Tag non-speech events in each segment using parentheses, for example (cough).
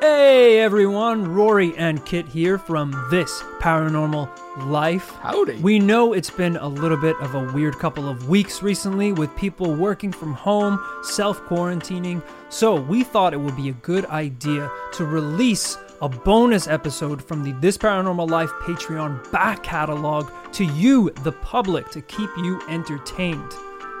Hey everyone, Rory and Kit here from This Paranormal Life. Howdy. We know it's been a little bit of a weird couple of weeks recently with people working from home, self quarantining, so we thought it would be a good idea to release a bonus episode from the This Paranormal Life Patreon back catalog to you, the public, to keep you entertained.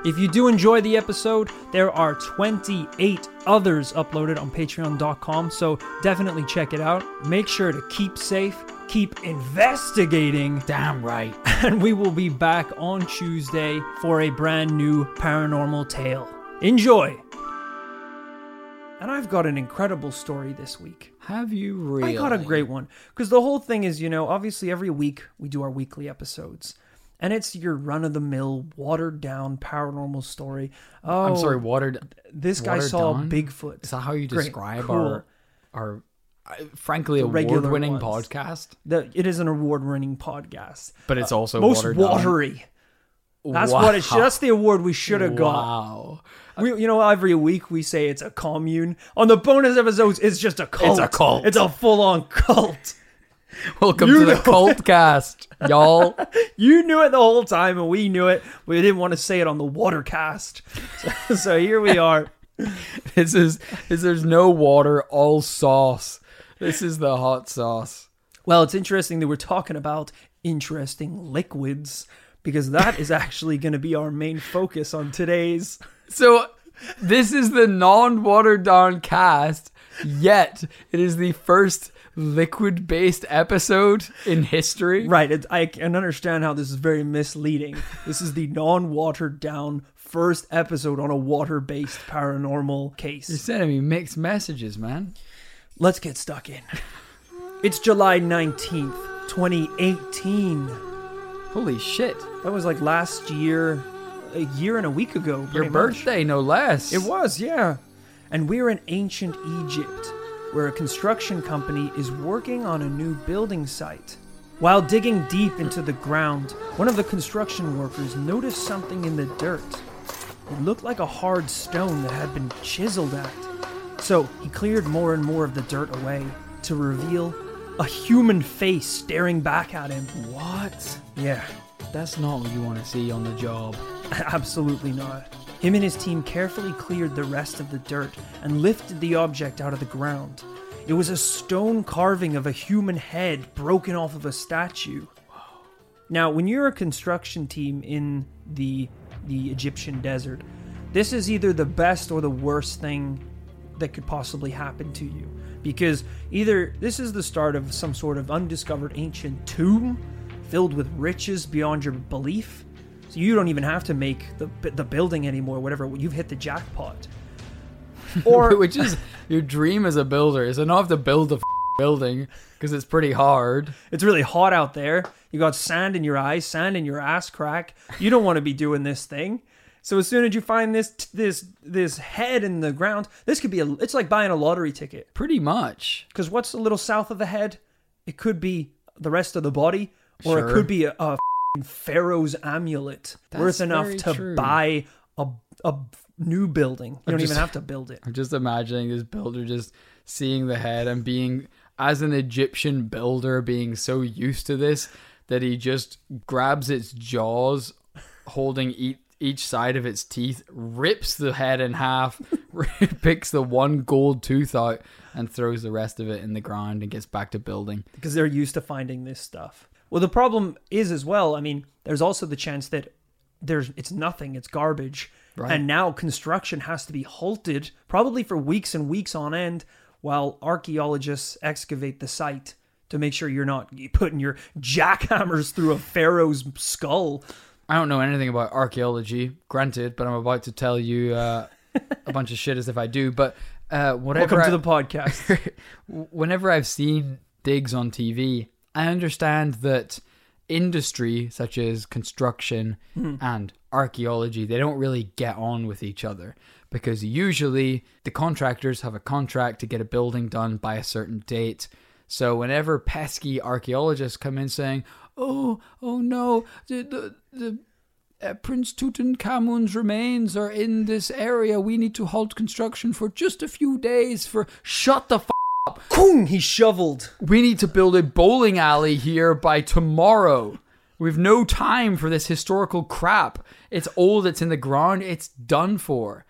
If you do enjoy the episode, there are 28 others uploaded on patreon.com, so definitely check it out. Make sure to keep safe, keep investigating, Damn right. (laughs) and we will be back on Tuesday for a brand new paranormal tale. Enjoy! And I've got an incredible story this week. Have you really? I got a great one. Because the whole thing is, you know, obviously every week we do our weekly episodes. And it's your run of the mill, watered down paranormal story. Oh, I'm sorry, watered. This guy watered saw down? Bigfoot. Is that how you Great, describe cool. our our uh, frankly regular award-winning ones. podcast? The, it is an award-winning podcast. But it's also Most watered down. watery. That's what it. Should, that's the award we should have got. Wow. We, you know, every week we say it's a commune. On the bonus episodes, it's just a cult. It's a cult. It's a full-on (laughs) cult. (laughs) Welcome You to the cult cast, y'all. (laughs) You knew it the whole time, and we knew it. We didn't want to say it on the watercast. So, (laughs) so here we are. This is, is there's no water, all sauce. This is the hot sauce. Well, it's interesting that we're talking about interesting liquids because that is actually going to be our main focus on today's. So this is the non-watered down cast, yet it is the first liquid-based episode in history. Right. It, I can understand how this is very misleading. This is the non watered down first episode on a water based paranormal case. You're sending me mixed messages, man. Let's get stuck in. It's July 19th, 2018. Holy shit. That was like last year, a year and a week ago. Your pretty much. birthday, no less. It was, yeah. And we're in ancient Egypt, where a construction company is working on a new building site. While digging deep into the ground, one of the construction workers noticed something in the dirt. It looked like a hard stone that had been chiseled at. So he cleared more and more of the dirt away to reveal a human face staring back at him. What? Yeah, That's not what you want to see on the job. (laughs) Absolutely not. Him and his team carefully cleared the rest of the dirt and lifted the object out of the ground. It was a stone carving of a human head broken off of a statue. Now, when you're a construction team in the the Egyptian desert, this is either the best or the worst thing that could possibly happen to you because either this is the start of some sort of undiscovered ancient tomb filled with riches beyond your belief so you don't even have to make the the building anymore whatever you've hit the jackpot (laughs) or Which is your dream as a builder is to not have to build a f- building because it's pretty hard. it's really hot out there you got sand in your eyes sand in your ass crack you don't want to be doing this thing so as soon as you find this this this head in the ground this could be a it's like buying a lottery ticket Pretty much. Because what's a little south of the head? It could be the rest of the body, or it could be a, a pharaoh's amulet That's worth enough to true. buy a, a new building. You don't just- even have to build it. I'm just imagining this builder just seeing the head and being, as an Egyptian builder, being so used to this that he just grabs its jaws, holding each, each side of its teeth, rips the head in half, (laughs) picks the one gold tooth out, and throws the rest of it in the ground and gets back to building. because they're used to finding this stuff. Well, the problem is as well. I mean, there's also the chance that there's it's nothing, it's garbage, Right. and now construction has to be halted probably for weeks and weeks on end while archaeologists excavate the site to make sure you're not putting your jackhammers through a pharaoh's skull. I don't know anything about archaeology, granted, but I'm about to tell you uh, a bunch of shit as if I do. But uh, whatever. Welcome I- to the podcast. (laughs) whenever I've seen digs on TV, I understand that industry such as construction and archaeology, they don't really get on with each other because usually the contractors have a contract to get a building done by a certain date. So whenever pesky archaeologists come in saying, "Oh, oh no, the the, the uh, Prince Tutankhamun's remains are in this area. We need to halt construction for just a few days. For shut the f- Boom! He shoveled. We need to build a bowling alley here by tomorrow. We've no time for this historical crap. It's old, it's in the ground, it's done for.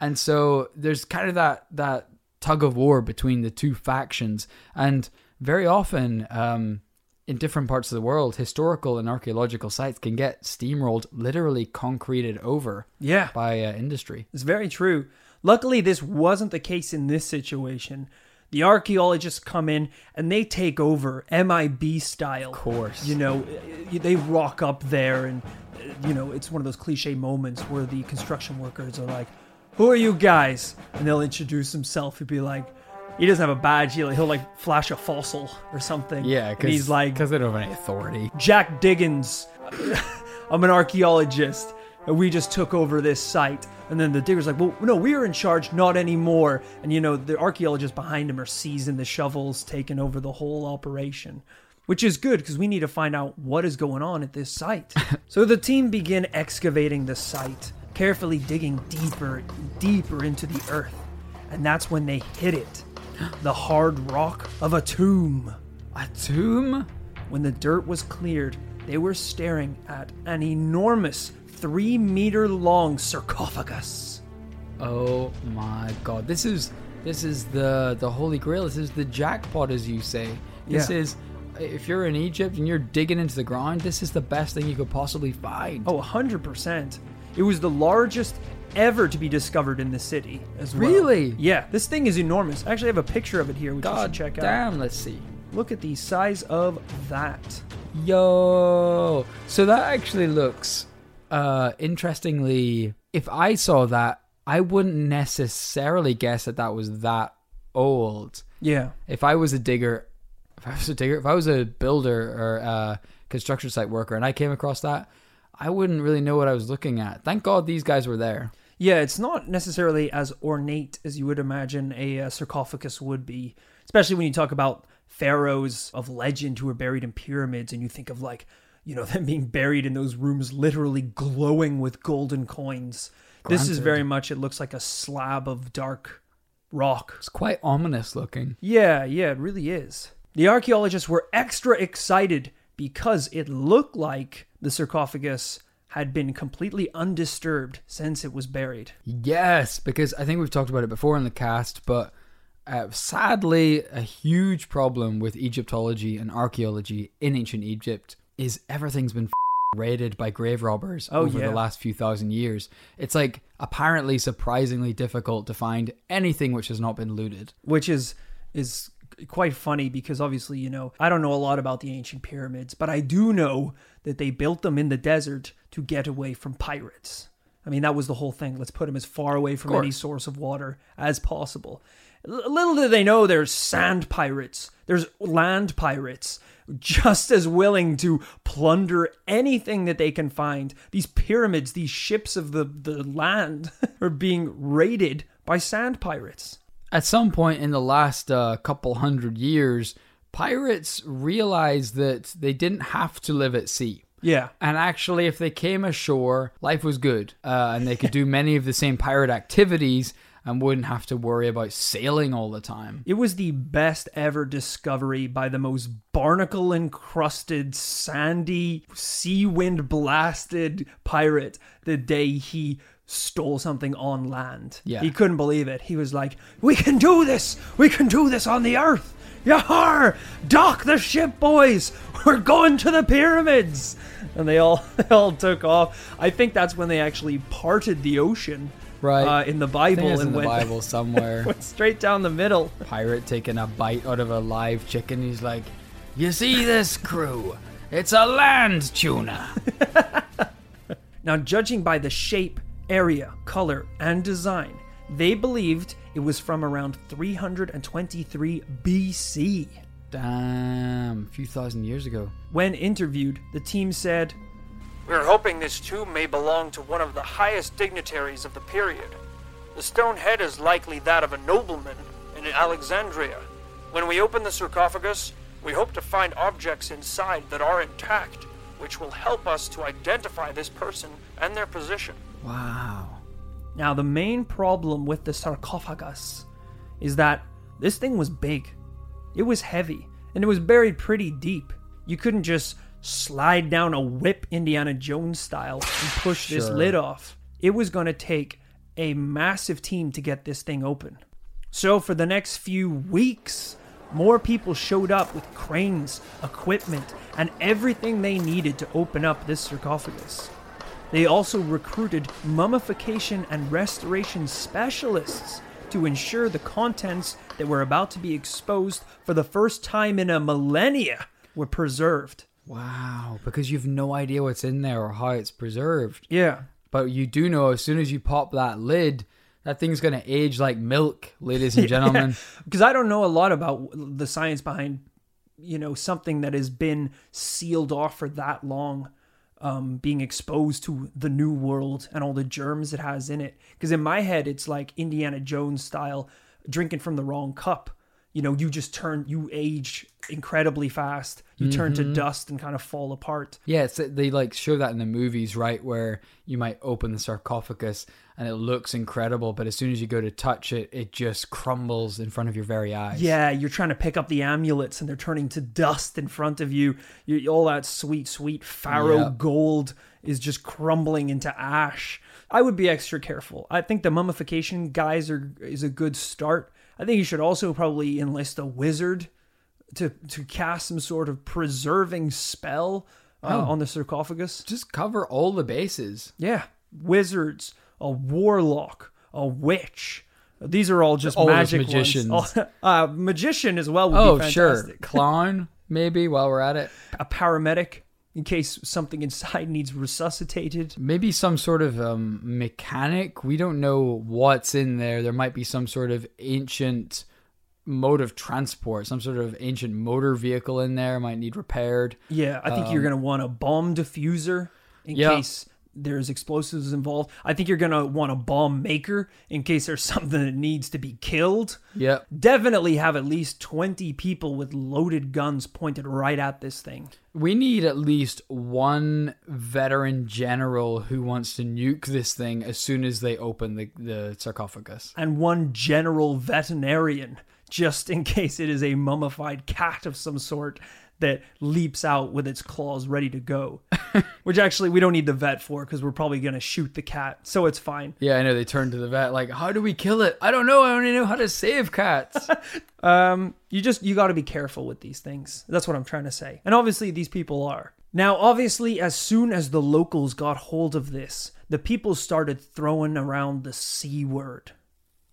And so there's kind of that that tug of war between the two factions. And very often, um, in different parts of the world, historical and archaeological sites can get steamrolled, literally concreted over Yeah. by uh, industry. It's very true. Luckily, this wasn't the case in this situation. The archaeologists come in and they take over MIB style. Of course. You know, they rock up there, and, you know, it's one of those cliche moments where the construction workers are like, Who are you guys? And they'll introduce himself. He'd be like, He doesn't have a badge. He'll, he'll like flash a fossil or something. Yeah, because he's like, because they don't have any authority. Jack Diggins. (laughs) I'm an archaeologist. And we just took over this site. And then the digger's like, well, no, we are in charge, not anymore. And, you know, the archaeologists behind him are seizing the shovels, taking over the whole operation. Which is good because we need to find out what is going on at this site. (laughs) so the team begin excavating the site, carefully digging deeper, deeper into the earth. And that's when they hit it the hard rock of a tomb. A tomb? When the dirt was cleared, they were staring at an enormous three meter long sarcophagus. Oh my god. This is this is the the holy grail. This is the jackpot as you say. This Yeah. is if you're in Egypt and you're digging into the ground, this is the best thing you could possibly find. Oh, 100%. It was the largest ever to be discovered in the city as well. Really? Yeah, this thing is enormous. I actually have a picture of it here, which you god should check out. damn, let's see. Look at the size of that. Yo. So that actually looks uh interestingly if I saw that, I wouldn't necessarily guess that that was that old. Yeah. if I was a digger, if I was a digger, if I was a builder or a construction site worker and I came across that, I wouldn't really know what I was looking at. Thank God these guys were there. Yeah, it's not necessarily as ornate as you would imagine a, uh sarcophagus would be, especially when you talk about pharaohs of legend who are buried in pyramids and you think of like, you know, (laughs) them being buried in those rooms literally glowing with golden coins. This is very much it looks like a slab of dark rock. It's quite ominous looking. Yeah, yeah, it really is. The archaeologists were extra excited because it looked like the sarcophagus had been completely undisturbed since it was buried. Yes, because I think we've talked about it before in the cast, but uh, sadly, a huge problem with Egyptology and archaeology in ancient Egypt is everything's been raided by grave robbers Oh, over yeah. the last few thousand years. It's like apparently surprisingly difficult to find anything which has not been looted. which is is quite funny because obviously you know I don't know a lot about the ancient pyramids, but I do know that they built them in the desert to get away from pirates. I mean that was the whole thing. Let's put them as far away from any source of water as possible. Little do they know there's sand pirates, there's land pirates just as willing to plunder anything that they can find. These pyramids, these ships of the, the land (laughs) are being raided by sand pirates. At some point in the last uh, couple hundred years, pirates realized that they didn't have to live at sea. Yeah. And actually, if they came ashore, life was good. Uh, and they could do many of the same pirate activities and wouldn't have to worry about sailing all the time. It was the best ever discovery by the most barnacle encrusted, sandy, sea wind blasted pirate the day he stole something on land. Yeah. He couldn't believe it. He was like, We can do this! We can do this on the earth! Yahar! Dock the ship, boys! We're going to the pyramids! And they all (laughs) they all took off. I think that's when they actually parted the ocean. Right. Uh, in the Bible and in the went, Bible (laughs) somewhere. went straight down the middle. Pirate taking a bite out of a live chicken. He's like, You see this crew? It's a land tuna. (laughs) Now, judging by the shape, area, color, and design, they believed it was from around 323 BC. Damn, a few thousand years ago. When interviewed, the team said, We're hoping this tomb may belong to one of the highest dignitaries of the period. The stone head is likely that of a nobleman in Alexandria. When we open the sarcophagus, we hope to find objects inside that are intact, which will help us to identify this person and their position. Wow. Now, the main problem with the sarcophagus is that this thing was big. It was heavy, and it was buried pretty deep. You couldn't just slide down a whip Indiana Jones style and push this lid off. It was going to take a massive team to get this thing open. So, for the next few weeks, more people showed up with cranes, equipment, and everything they needed to open up this sarcophagus. They also recruited mummification and restoration specialists to ensure the contents that were about to be exposed for the first time in a millennia were preserved. Wow, because you've no idea what's in there or how it's preserved. Yeah. But you do know as soon as you pop that lid, that thing's going to age like milk, ladies and (laughs) gentlemen. because I don't know a lot about the science behind, you know, something that has been sealed off for that long, um, being exposed to the new world and all the germs it has in it. Because in my head, it's like Indiana Jones style, drinking from the wrong cup. You know, you just turn, you age incredibly fast. You turn to mm-hmm. dust and kind of fall apart. Yeah, it's, they like show that in the movies, right? Where you might open the sarcophagus and it looks incredible, but as soon as you go to touch it, it just crumbles in front of your very eyes. Yeah, you're trying to pick up the amulets and they're turning to dust in front of you. you all that sweet, sweet pharaoh Yeah. gold is just crumbling into ash. I would be extra careful. I think the mummification guys are is a good start. I think you should also probably enlist a wizard to to cast some sort of preserving spell uh, Oh. on the sarcophagus. Just cover all the bases. Yeah, wizards, a warlock, a witch. These are all just All magic magicians. Ones. (laughs) uh, magician as well would Oh, be sure. (laughs) Clown, maybe, while we're at it. A paramedic in case something inside needs resuscitated. Maybe some sort of um, mechanic. We don't know what's in there. There might be some sort of ancient mode of transport, some sort of ancient motor vehicle in there, might need repaired. Yeah, I think you're going to want a bomb diffuser in Um, Yeah. case there's explosives involved. I think you're going to want a bomb maker in case there's (laughs) something that needs to be killed. Yep. Definitely have at least 20 people with loaded guns pointed right at this thing. We need at least one veteran general who wants to nuke this thing as soon as they open the, the sarcophagus. and one general veterinarian just in (laughs) case it is a mummified cat of some sort that leaps out with its claws ready to go. (laughs) Which actually we don't need the vet for because we're probably going to shoot the cat, so it's fine. Yeah, I know. They turn to the vet, like, how do we kill it? I don't know. I only know how to save cats. (laughs) Um, you just you got to be careful with these things. That's what I'm trying to say. And obviously these people are. Now, obviously, as soon as the locals got hold of this, the people started throwing around the c word,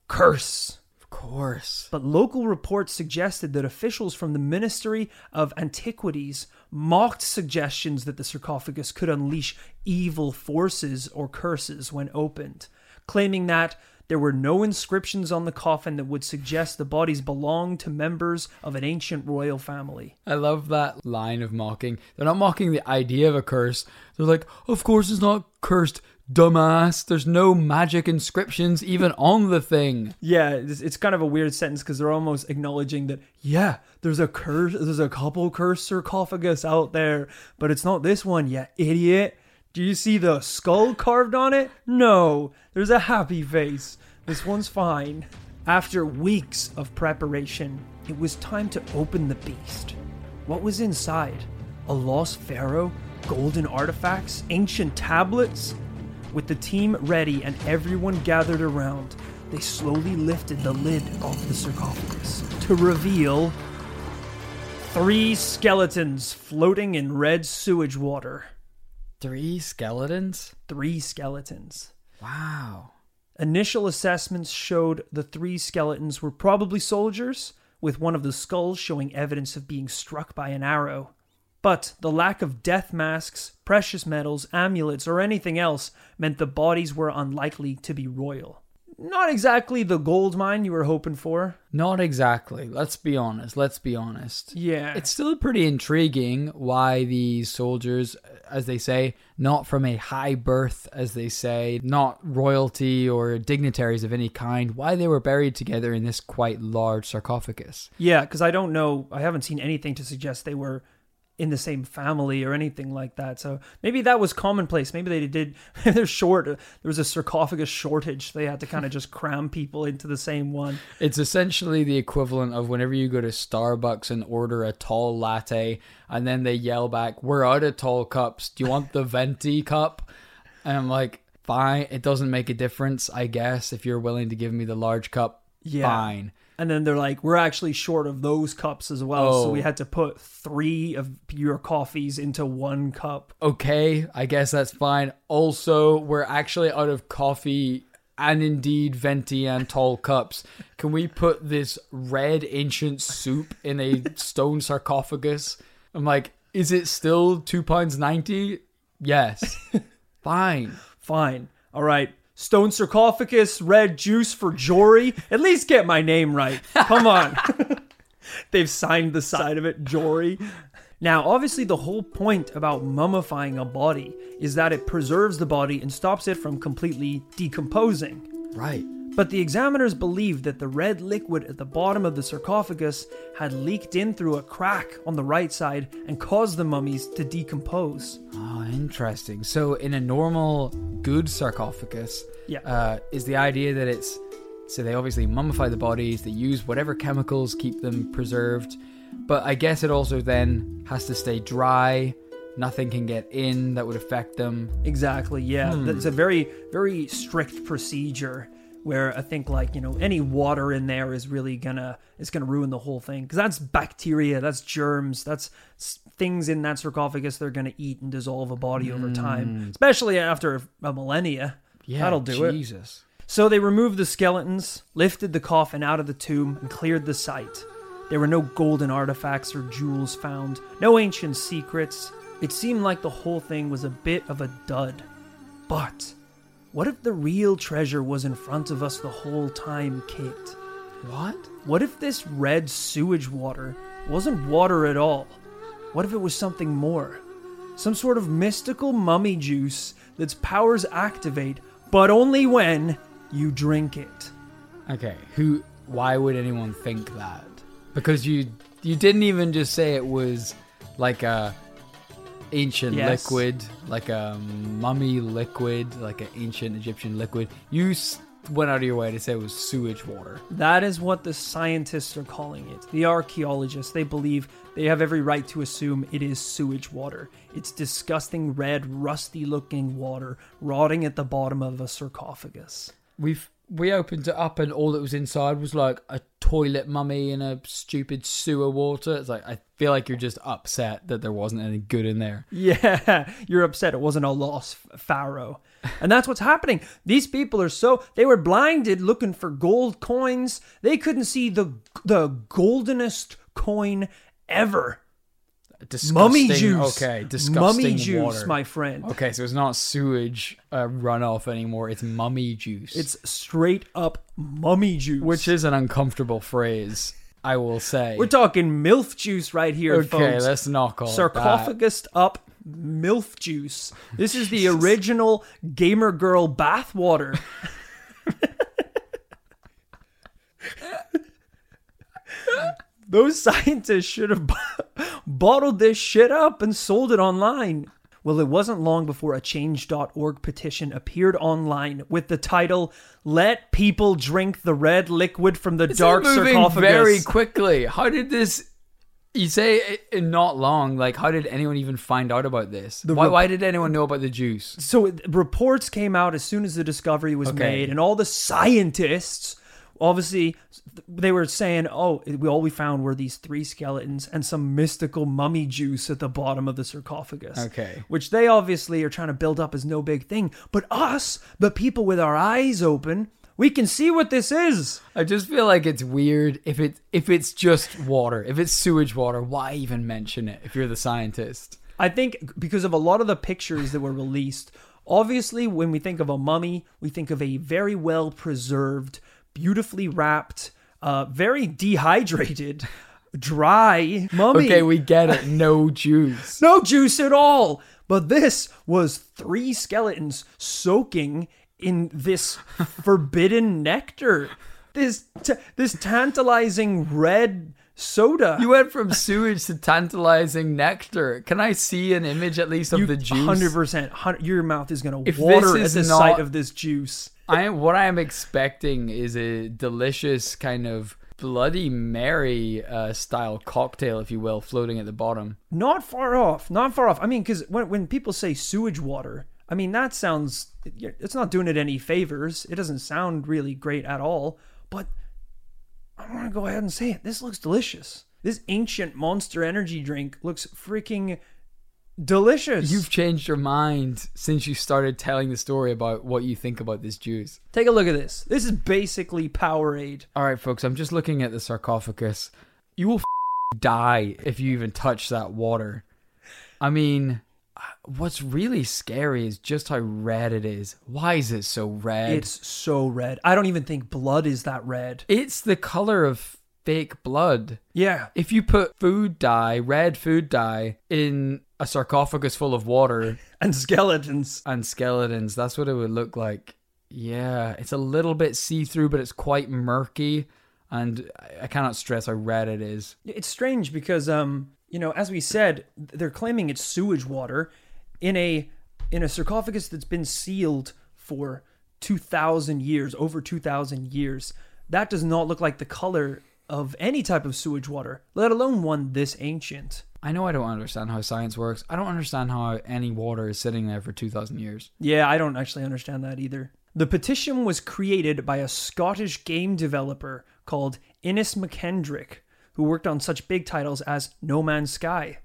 curse. Of course. But local reports suggested that officials from the Ministry of Antiquities mocked suggestions that the sarcophagus could unleash evil forces or curses when opened, claiming that there were no inscriptions on the coffin that would suggest the bodies belonged to members of an ancient royal family. I love that line of mocking. They're not mocking the idea of a curse. They're like, of course it's not cursed, dumbass. There's no magic inscriptions even on the thing. Yeah, it's, it's kind of a weird sentence because they're almost acknowledging that yeah, there's a curse, there's a couple cursed sarcophagus out there, but it's not this one, you idiot. Do you see the skull carved on it? No, there's a happy face. This one's fine. After weeks of preparation, it was time to open the beast. What was inside? A lost pharaoh? Golden artifacts? Ancient tablets? With the team ready and everyone gathered around, they slowly lifted the lid off the sarcophagus to reveal three skeletons floating in red sewage water. Three skeletons? Three skeletons. Wow. Initial assessments showed the three skeletons were probably soldiers, with one of the skulls showing evidence of being struck by an arrow. But the lack of death masks, precious metals, amulets, or anything else meant the bodies were unlikely to be royal. Not exactly the gold mine you were hoping for. Not exactly. Let's be honest. Let's be honest. Yeah. It's still pretty intriguing why these soldiers, as they say, not from a high birth, as they say, not royalty or dignitaries of any kind, why they were buried together in this quite large sarcophagus. Yeah, because I don't know. I haven't seen anything to suggest they were in the same family or anything like that. So maybe that was commonplace. Maybe they did. (laughs) They're short. There was a sarcophagus shortage. They had to kind of just cram people into the same one. It's essentially the equivalent of whenever you go to Starbucks and order a tall latte, and then they yell back, "We're out of tall cups. Do you want the venti cup?" And I'm like, "Fine. It doesn't make a difference, I guess. If you're willing to give me the large cup, Yeah. fine." And then they're like, we're actually short of those cups as well. So Oh. we had to put three of your coffees into one cup. okay, I guess that's fine. Also, we're actually out of coffee and indeed venti and tall cups. Can we put this red ancient soup in a stone sarcophagus? I'm like, is it still two pounds ninety? Yes. (laughs) fine. Fine. All right. Stone sarcophagus, red juice for Jory. At least get my name right. Come on. (laughs) (laughs) They've signed the side of it, Jory. Now, obviously, the whole point about mummifying a body is that it preserves the body and stops it from completely decomposing. Right. But the examiners believed that the red liquid at the bottom of the sarcophagus had leaked in through a crack on the right side and caused the mummies to decompose. Oh, interesting. So, in a normal, good sarcophagus, Yeah. uh, is the idea that it's so they obviously mummify the bodies, they use whatever chemicals keep them preserved, but I guess it also then has to stay dry. Nothing can get in that would affect them. Exactly, yeah. It's a very, very strict procedure where I think like, you know, any water in there is really gonna is gonna ruin the whole thing. Because that's bacteria, that's germs, that's things in that sarcophagus they're gonna eat and dissolve a body over time. Mm. Especially after a millennia. Yeah, That'll do it. Jesus. So they removed the skeletons, lifted the coffin out of the tomb, and cleared the site. There were no golden artifacts or jewels found, no ancient secrets. It seemed like the whole thing was a bit of a dud. But what if the real treasure was in front of us the whole time, Kit? What? What if this red sewage water wasn't water at all? What if it was something more? Some sort of mystical mummy juice that's powers activate, but only when you drink it. Okay, who? Why would anyone think that? Because you you didn't even just say it was like a ancient Yes. liquid, like a mummy liquid, like an ancient Egyptian liquid. You went out of your way to say it was sewage water. That is what the scientists are calling it. The archaeologists, they believe they have every right to assume it is sewage water. It's disgusting red, rusty looking water rotting at the bottom of a sarcophagus. We've we opened it up and all that was inside was like a toilet mummy and a stupid sewer water. It's like I feel like you're just upset that there wasn't any good in there. Yeah, (laughs) you're upset it wasn't a lost pharaoh. And that's what's happening. These people are so they were blinded looking for gold coins. They couldn't see the the goldenest coin ever. Disgusting. Mummy juice. Okay, disgusting Mummy juice, water. my friend. Okay, so it's not sewage uh, runoff anymore. It's mummy juice. It's straight up mummy juice. which is an uncomfortable phrase, I will say. We're talking MILF juice right here, okay, folks. let's not call. Sarcophagus up MILF juice. This is the (laughs) original gamer girl bathwater. (laughs) Those (laughs) scientists should have bottled this shit up and sold it online. Well, it wasn't long before a change.org petition appeared online with the title Let People Drink the Red Liquid from the Dark moving Sarcophagus. very (laughs) quickly. How did this? You say in not long. Like, how did anyone even find out about this? why, rep- why did anyone know about the juice? so it- reports came out as soon as the discovery was Okay. made, and all the scientists, obviously, they were saying, "Oh, we all we found were these three skeletons and some mystical mummy juice at the bottom of the sarcophagus." Okay. which they obviously are trying to build up as no big thing, but us, the people with our eyes open, we can see what this is. I just feel like it's weird if it if it's just water. If it's sewage water, why even mention it? If you're the scientist. I think because of a lot of the pictures that were released, obviously, when we think of a mummy, we think of a very well preserved, beautifully wrapped, uh, very dehydrated, dry mummy. Okay, we get it. No juice. no juice at all. But this was three skeletons soaking in this forbidden nectar. This t- this tantalizing red soda. You went from sewage to tantalizing nectar. Can I see an image at least of the juice? Hundred percent. Your mouth is gonna If water at the not- sight of this juice. I am, what I am expecting is a delicious kind of Bloody Mary uh, style cocktail, if you will, floating at the bottom. Not far off. Not far off. I mean, because when when people say sewage water, I mean that sounds it's not doing it any favors. It doesn't sound really great at all. But I want to go ahead and say it. This looks delicious. This ancient monster energy drink looks freaking delicious. You've changed your mind since you started telling the story about what you think about this juice. Take a look at this. This is basically Powerade. All right, folks, I'm just looking at the sarcophagus. You will f- die if you even touch that water. I mean, what's really scary is just how red it is. Why is it so red? It's so red. I don't even think blood is that red. it's the color of fake blood. Yeah. If you put food dye, red food dye, in a sarcophagus full of water (laughs) And skeletons. and skeletons, that's what it would look like. Yeah, it's a little bit see through, but it's quite murky. And I- I cannot stress how red it is. It's strange because um, you know, as we said, they're claiming it's sewage water in a in a sarcophagus that's been sealed for 2000 years, over 2000 years. That does not look like the color of any type of sewage water, let alone one this ancient. I know I don't understand how science works. I don't understand how any water is sitting there for 2,000 years. Yeah, I don't actually understand that either. The petition was created by a Scottish game developer called Innes McKendrick, who worked on such big titles as No Man's Sky.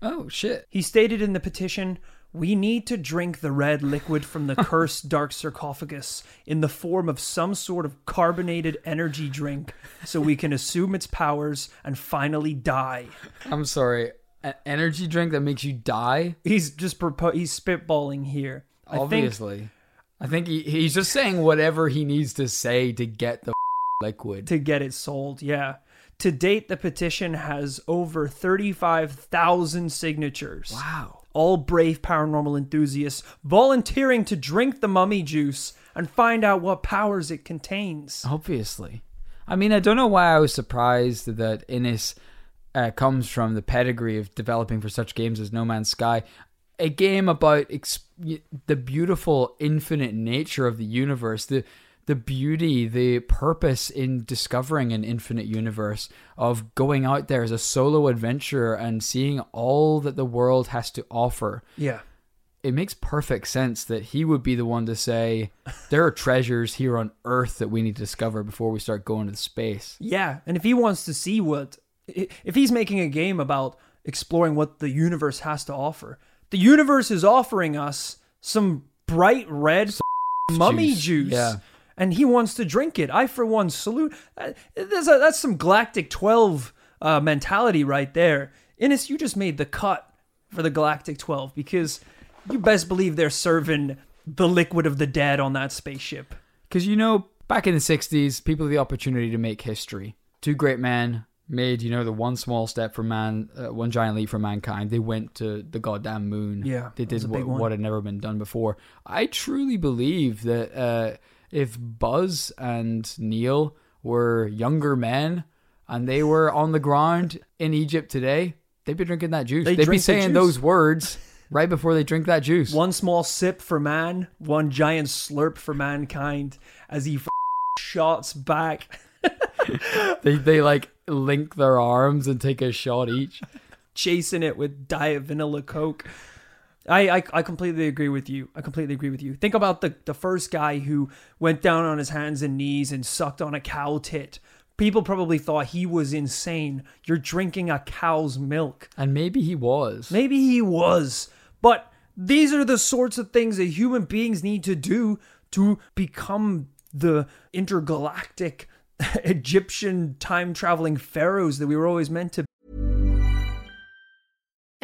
Oh, shit. He stated in the petition, We need to drink the red liquid from the (laughs) cursed dark sarcophagus in the form of some sort of carbonated energy drink so we can assume its powers and finally die. I'm sorry. An energy drink that makes you die? He's just propo- he's spitballing here. I think Obviously. I think he, he's just saying whatever he needs to say to get the liquid. to get it sold, yeah. To date, the petition has over 35,000 signatures. Wow. All brave paranormal enthusiasts volunteering to drink the mummy juice and find out what powers it contains. Obviously. I mean, I don't know why I was surprised that Innes uh, comes from the pedigree of developing for such games as No Man's Sky. A game about ex- the beautiful, infinite nature of the universe, the the beauty, the purpose in discovering an infinite universe, of going out there as a solo adventurer and seeing all that the world has to offer. Yeah. It makes perfect sense that he would be the one to say, There are treasures here on Earth that we need to discover before we start going to space. Yeah, and if he wants to see what if he's making a game about exploring what the universe has to offer, the universe is offering us some bright red mummy juice, juice. yeah. And he wants to drink it. I, for one, salute. Uh, a, that's some Galactic 12 uh, mentality right there. Innes, you just made the cut for the Galactic 12 because you best believe they're serving the liquid of the dead on that spaceship. Because, you know, back in the 60s, people had the opportunity to make history. Two great men made, you know, the one small step for man, uh, one giant leap for mankind. They went to the goddamn moon. Yeah, They did what, what had never been done before. I truly believe that uh, if Buzz and Neil were younger men and they were on the ground in Egypt today, they'd be drinking that juice. They They'd be saying those words right before they drink that juice. One small sip for man, one giant slurp for mankind as he f- shots back, (laughs) They, they like link their arms and take a shot each. chasing it with diet vanilla coke. I, I, I completely agree with you. I completely agree with you. Think about the, the first guy who went down on his hands and knees and sucked on a cow tit. People probably thought he was insane. You're drinking a cow's milk. And maybe he was. Maybe he was, but these are the sorts of things that human beings need to do to become the intergalactic (laughs) Egyptian time traveling pharaohs that we were always meant to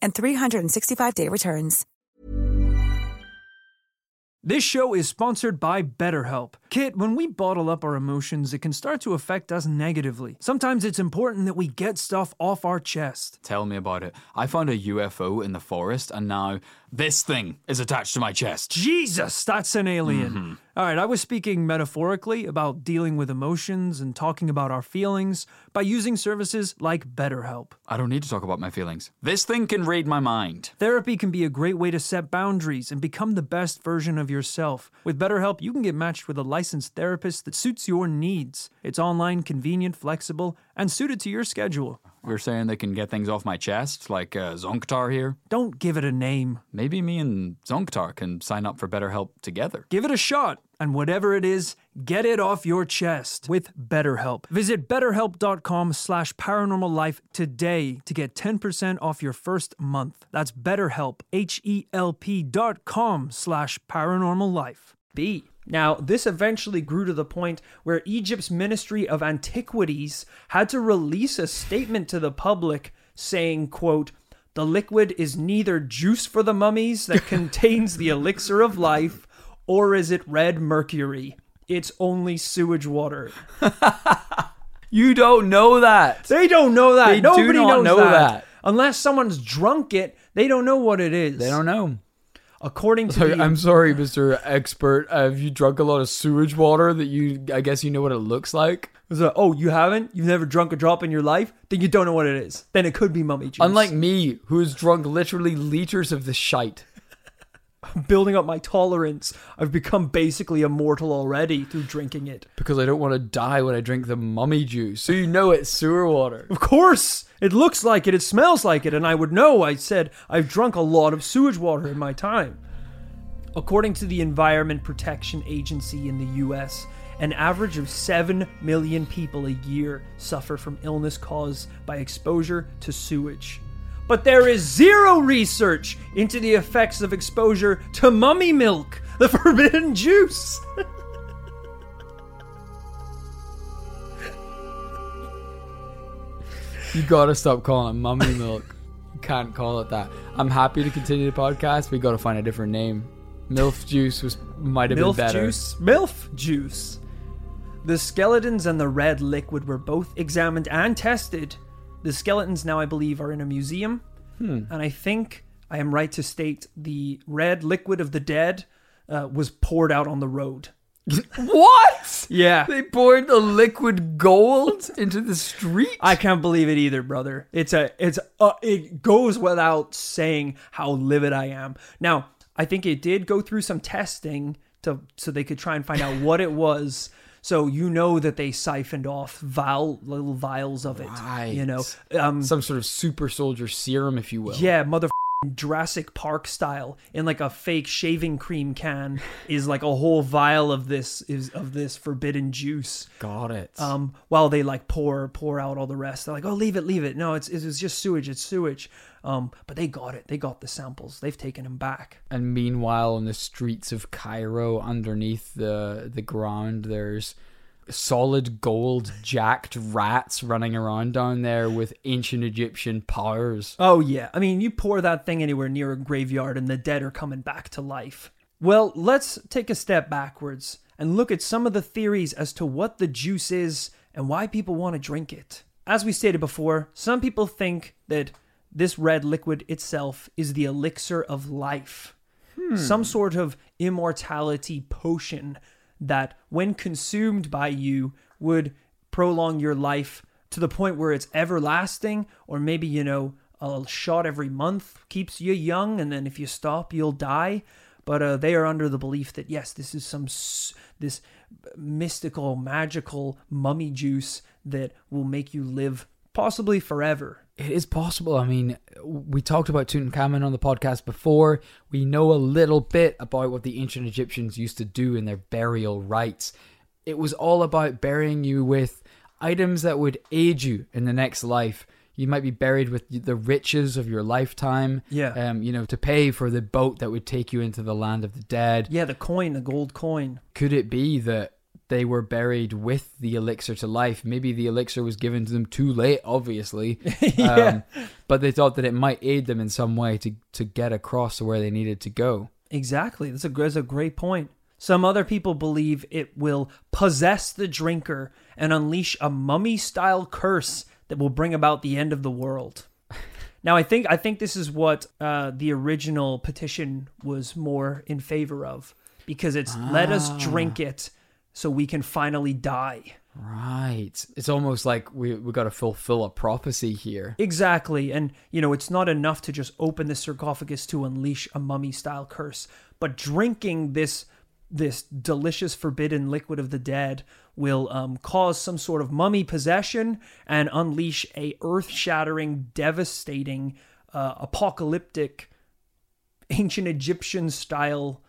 and 365-day returns. This show is sponsored by BetterHelp. Kit, when we bottle up our emotions, it can start to affect us negatively. Sometimes it's important that we get stuff off our chest. Tell me about it. I found a UFO in the forest, and now this thing is attached to my chest. Jesus, that's an alien. Mm-hmm. All right, I was speaking metaphorically about dealing with emotions and talking about our feelings by using services like BetterHelp. I don't need to talk about my feelings. This thing can read my mind. Therapy can be a great way to set boundaries and become the best version of yourself. With BetterHelp, you can get matched with a licensed therapist that suits your needs. It's online, convenient, flexible, and suited to your schedule. We're saying they can get things off my chest, like uh, Zonktar here. Don't give it a name. Maybe me and Zonktar can sign up for BetterHelp together. Give it a shot, and whatever it is, get it off your chest with BetterHelp. Visit betterhelp.com slash paranormal today to get 10% off your first month. That's betterhelp, H-E-L-P dot com slash paranormal life. B. Now, this eventually grew to the point where Egypt's Ministry of Antiquities had to release a statement to the public saying, quote, the liquid is neither juice for the mummies that (laughs) contains the elixir of life, or is it red mercury? It's only sewage water. (laughs) You don't know that. They don't know that. They do Nobody not knows know that. that. Unless someone's drunk it, they don't know what it is. They don't know. According to the, I'm sorry, Mr. Expert. Uh, have you drunk a lot of sewage water that you, I guess you know what it looks like? Oh, you haven't? You've never drunk a drop in your life? Then you don't know what it is. Then it could be mummy juice. Unlike me, who's drunk literally liters of the shite. Building up my tolerance, I've become basically immortal already through drinking it. Because I don't want to die when I drink the mummy juice. So you know it's sewer water. Of course, it looks like it, it smells like it, and I would know. I said I've drunk a lot of sewage water in my time. According to the Environment Protection Agency in the US, an average of 7 million people a year suffer from illness caused by exposure to sewage. But there is zero research into the effects of exposure to mummy milk, the (laughs) forbidden juice. You gotta stop calling it mummy milk. You can't call it that. I'm happy to continue the podcast. We gotta find a different name. MILF juice was might have been better. Milf juice. MILF juice. The skeletons and the red liquid were both examined and tested. The skeletons now, I believe, are in a museum. Hmm. And I think I am right to state the red liquid of the dead uh, was poured out on the road. (laughs) What? Yeah. They poured the liquid gold into the street? I can't believe it either, brother. It's a, it's a, it goes without saying how livid I am. Now, I think it did go through some testing to so they could try and find out what it was. So you know that they siphoned off vial, little vials of it. You know, um, Some sort of super soldier serum, if you will. yeah, mother Jurassic Park style in like a fake shaving cream can (laughs) is like a whole vial of this is of this forbidden juice. Got it. um, while they like pour pour out all the rest. They're like, "Oh, leave it, leave it." No, it's it's just sewage. It's sewage. Um, but they got it. They got the samples. They've taken them back. and meanwhile, in the streets of Cairo, underneath the the ground, there's solid gold jacked rats running around down there with ancient Egyptian powers. Oh yeah, I mean, you pour that thing anywhere near a graveyard, and the dead are coming back to life. Well, let's take a step backwards and look at some of the theories as to what the juice is and why people want to drink it. As we stated before, some people think that this red liquid itself is the elixir of life. Hmm. Some sort of immortality potion that, when consumed by you, would prolong your life to the point where it's everlasting, or maybe, you know, a shot every month keeps you young, and then if you stop, you'll die. But uh, they are under the belief that yes, this is some s- this mystical, magical mummy juice that will make you live possibly forever. It is possible. I mean, we talked about Tutankhamun on the podcast before. We know a little bit about what the ancient Egyptians used to do in their burial rites. It was all about burying you with items that would aid you in the next life. You might be buried with the riches of your lifetime. Yeah. Um, you know, to pay for the boat that would take you into the land of the dead. Yeah, the coin, the gold coin. Could it be that they were buried with the elixir to life? Maybe the elixir was given to them too late, obviously. (laughs) Yeah. Um, but they thought that it might aid them in some way to, to get across to where they needed to go. Exactly. That's a, that's a great point. Some other people believe it will possess the drinker and unleash a mummy style curse that will bring about the end of the world. (laughs) Now, I think I think this is what uh, the original petition was more in favor of, because it's let us drink it so we can finally die. Right. It's almost like we we got to fulfill a prophecy here. Exactly. And, you know, it's not enough to just open the sarcophagus to unleash a mummy style curse, but drinking this this delicious forbidden liquid of the dead will um, cause some sort of mummy possession and unleash a earth-shattering devastating uh, apocalyptic ancient egyptian style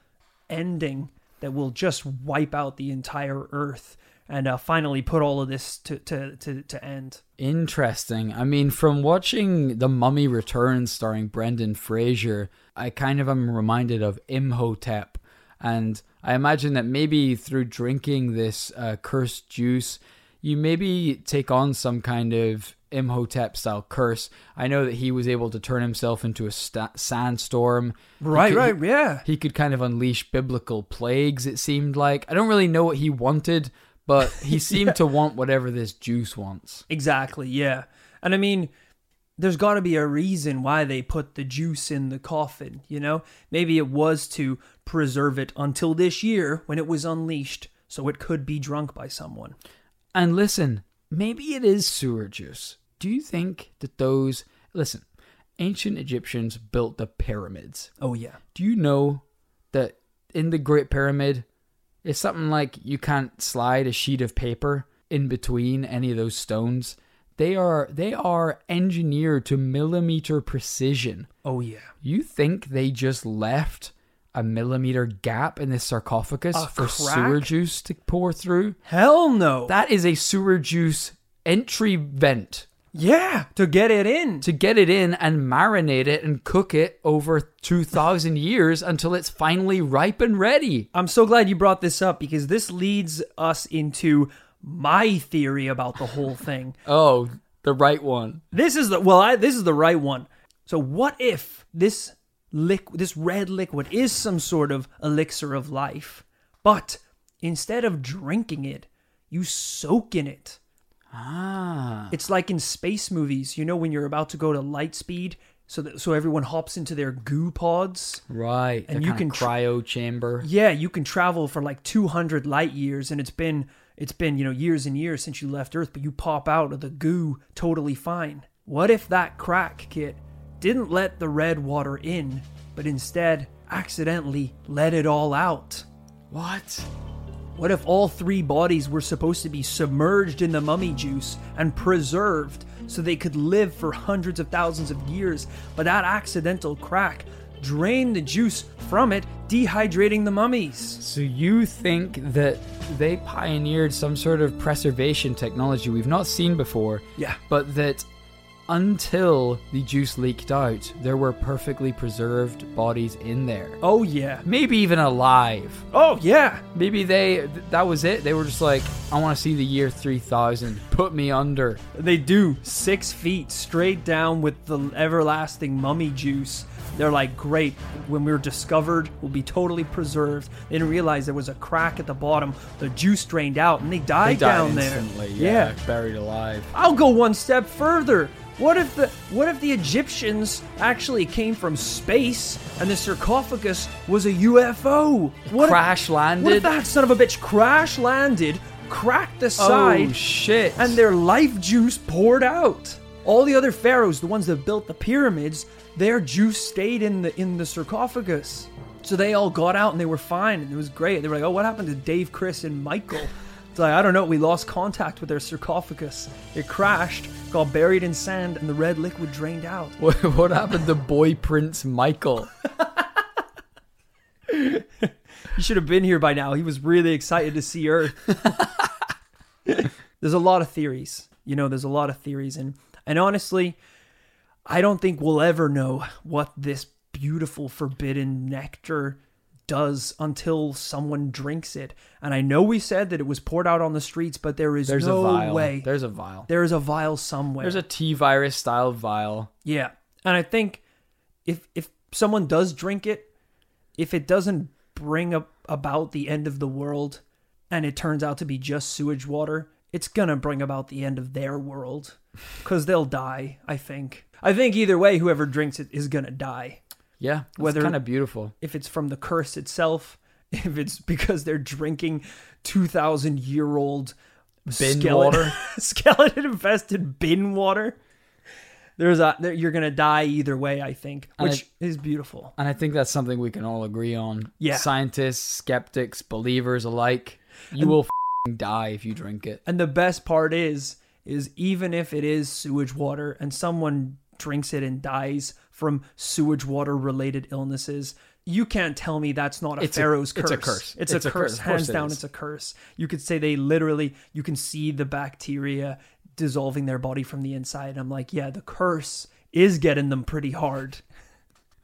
ending that will just wipe out the entire earth and uh, finally put all of this to, to, to, to end Interesting. I mean, from watching The Mummy Returns starring Brendan Fraser, I kind of am reminded of Imhotep. And I imagine that maybe through drinking this uh, cursed juice, you maybe take on some kind of Imhotep style curse. I know that he was able to turn himself into a sta- sandstorm. Right, could- right, yeah. He could kind of unleash biblical plagues, it seemed like. I don't really know what he wanted, but he (laughs) seemed to want whatever this juice wants. Exactly, yeah. And I mean, there's got to be a reason why they put the juice in the coffin, you know? Maybe it was to preserve it until this year when it was unleashed so it could be drunk by someone. And listen, maybe it is sewer juice. Do you think that those. Listen, ancient Egyptians built the pyramids. Oh, yeah. Do you know that in the Great Pyramid, it's something like you can't slide a sheet of paper in between any of those stones? They are they are engineered to millimeter precision. Oh, yeah. You think they just left a millimeter gap in this sarcophagus A for crack? sewer juice to pour through? Hell no. That is a sewer juice entry vent yeah, to get it in. to get it in and marinate it and cook it over 2,000 years until it's finally ripe and ready. I'm so glad you brought this up because this leads us into my theory about the whole (laughs) thing. Oh, the right one. This is the well, I, this is the right one. So what if this liquid, this red liquid, is some sort of elixir of life, but instead of drinking it, you soak in it. Ah. It's like in space movies, you know, when you're about to go to light speed, so that so everyone hops into their goo pods. Right. And you can cryo chamber. Yeah, you can travel for like 200 light years, and it's been it's been you know years and years since you left Earth, but you pop out of the goo totally fine. What if that crack kit didn't let the red water in, but instead accidentally let it all out? What? What if all three bodies were supposed to be submerged in the mummy juice and preserved so they could live for hundreds of thousands of years, but that accidental crack drained the juice from it, dehydrating the mummies? So you think that they pioneered some sort of preservation technology we've not seen before? Yeah. But that until the juice leaked out, there were perfectly preserved bodies in there. Oh, yeah. Maybe even alive. Oh, yeah. Maybe they th- that was it. They were just like, I want to see the year 3000. Put me under. They do. Six feet straight down with the everlasting mummy juice. They're like, great. When we're discovered, we'll be totally preserved. They didn't realize there was a crack at the bottom. The juice drained out, and they died, They died down there. Yeah, buried alive. I'll go one step further. What if the what if the Egyptians actually came from space and the sarcophagus was a UFO? What if- Crash What if landed. that son of a bitch crash landed, cracked the oh, side, Oh shit! and their life juice poured out. All the other pharaohs, the ones that built the pyramids, their juice stayed in the in the sarcophagus. So they all got out and they were fine and it was great. They were like, "Oh, what happened to Dave, Chris, and Michael?" Like, I don't know, we lost contact with their sarcophagus. It crashed, got buried in sand, and the red liquid drained out. What, what happened to boy Prince Michael? (laughs) He should have been here by now. He was really excited to see Earth. (laughs) there's a lot of theories. You know, there's a lot of theories. And, and honestly, I don't think we'll ever know what this beautiful forbidden nectar does until someone drinks it. And I know we said that it was poured out on the streets, but there is There's no a vial. way. There's a vial. there is a vial somewhere. There's a T virus style vial. Yeah. And I think if if someone does drink it, if it doesn't bring up about the end of the world and it turns out to be just sewage water, it's going to bring about the end of their world cuz they'll die, I think. I think either way whoever drinks it is going to die. Yeah, Whether- kind of beautiful. If it's from the curse itself, (laughs) if it's because they're drinking 2000 year old Bin water. (laughs) skeleton infested bin water. There's a there, you're gonna die either way. I think, And which is beautiful. And I think that's something we can all agree on. Yeah. Scientists, skeptics, believers alike. You will f***ing die if you drink it. And the best part is, is even if it is sewage water and someone drinks it and dies from sewage water related illnesses, you can't tell me that's not a It's a- pharaoh's curse. it's a curse. It's, It's a, a curse. curse. Hands down, it's a curse. You could say they literally, you can see the bacteria dissolving their body from the inside. I'm like, yeah, the curse is getting them pretty hard.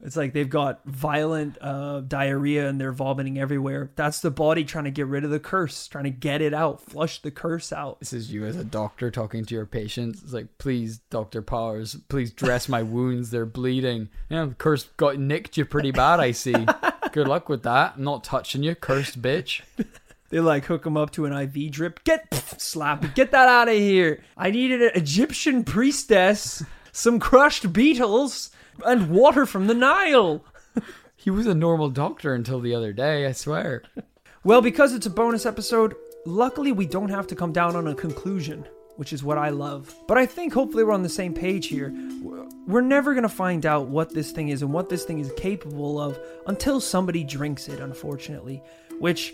It's like they've got violent uh, diarrhea and they're vomiting everywhere. That's the body trying to get rid of the curse, trying to get it out, flush the curse out. This is you as a doctor talking to your patients. It's like, please, Dr. Powers, please dress my (laughs) wounds. They're bleeding. Yeah, the curse got nicked you pretty bad, I see. Good luck with that. I'm not touching you, cursed bitch. (laughs) They like hook him up to an IV drip. Get pff, (laughs) slap it. Get that out of here. I needed an Egyptian priestess, some crushed beetles, and water from the Nile. (laughs) He was a normal doctor until the other day, I swear. (laughs) Well, because it's a bonus episode, luckily we don't have to come down on a conclusion, which is what I love. But I think hopefully we're on the same page here. We're never going to find out what this thing is and what this thing is capable of until somebody drinks it, unfortunately. Which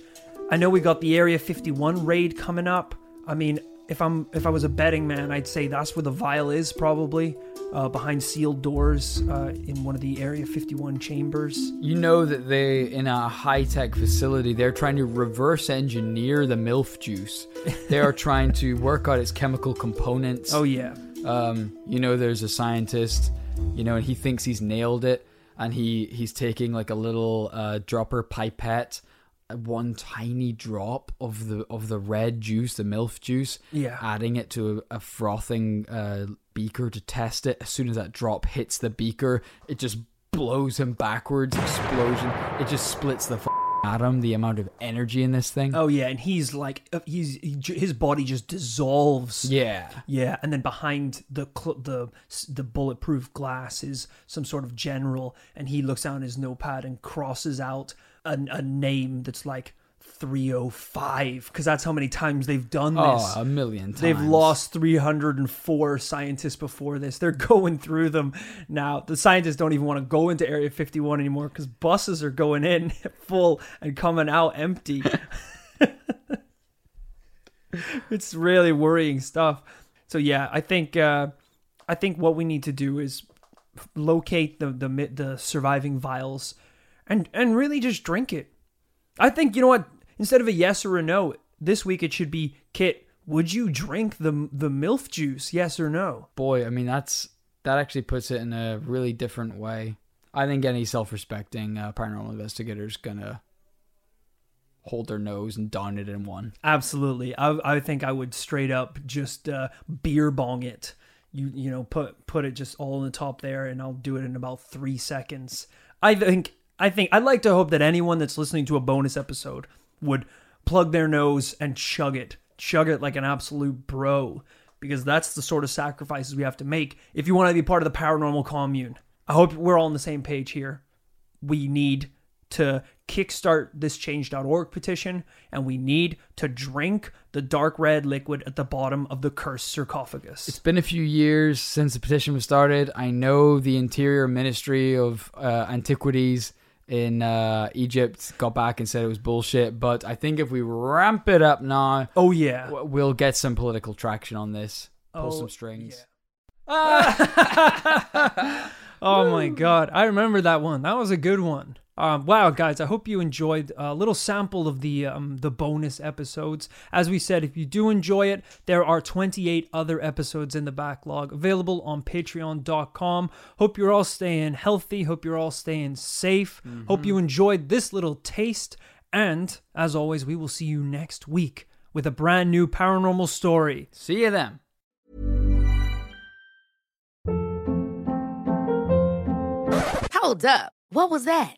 I know we got the Area 51 raid coming up. I mean, if I'm if I was a betting man, I'd say that's where the vial is probably uh, behind sealed doors uh, in one of the Area 51 chambers. You know that they, in a high tech facility, they're trying to reverse engineer the MILF juice. They are (laughs) trying to work out its chemical components. Oh yeah, Um, you know, there's a scientist, you know, and he thinks he's nailed it, and he he's taking like a little uh, dropper pipette, one tiny drop of the of the red juice, the MILF juice, Yeah. adding it to a, a frothing uh, beaker to test it. As soon as that drop hits the beaker, it just blows him backwards, explosion. It just splits the f- atom. The amount of energy in this thing. Oh yeah, and he's like uh, he's he, his body just dissolves. yeah. Yeah, and then behind the cl- the the bulletproof glass is some sort of general, and he looks down his notepad and crosses out a, a name that's like 305 because that's how many times they've done this. Oh, a million times. They've lost 304 scientists before this. They're (laughs) going through them now. The scientists don't even want to go into Area 51 anymore because buses are going in (laughs) full and coming out empty. (laughs) it's really worrying stuff. So yeah, I think uh, I think what we need to do is locate the the the surviving vials and and really just drink it. I think you know what? Instead of a yes or a no, this week it should be Kit. Would you drink the the milf juice? Yes or no? boy, I mean that's that actually puts it in a really different way. I think any self-respecting uh, paranormal investigator is gonna hold their nose and down it in one. Absolutely. I I think I would straight up just uh, beer bong it. You you know put put it just all on the top there, and I'll do it in about three seconds. I think I think I'd like to hope that anyone that's listening to a bonus episode would plug their nose and chug it, chug it like an absolute bro, because that's the sort of sacrifices we have to make if you want to be part of the paranormal commune. I hope we're all on the same page here. We need to kickstart this change.org petition and we need to drink the dark red liquid at the bottom of the cursed sarcophagus. It's been a few years since the petition was started. I know the Interior Ministry of uh, Antiquities in uh, Egypt got back and said it was bullshit. But I think if we ramp it up now, Oh yeah. w- we'll get some political traction on this. Pull Oh, some strings. (laughs) oh my god, I remember that one. That was a good one. Um, wow, guys, I hope you enjoyed a little sample of the um, the bonus episodes. As we said, if you do enjoy it, there are 28 other episodes in the backlog available on Patreon.com. Hope you're all staying healthy. Hope you're all staying safe. Hope you enjoyed this little taste. And as always, we will see you next week with a brand new paranormal story. See you then. Hold up. What was that?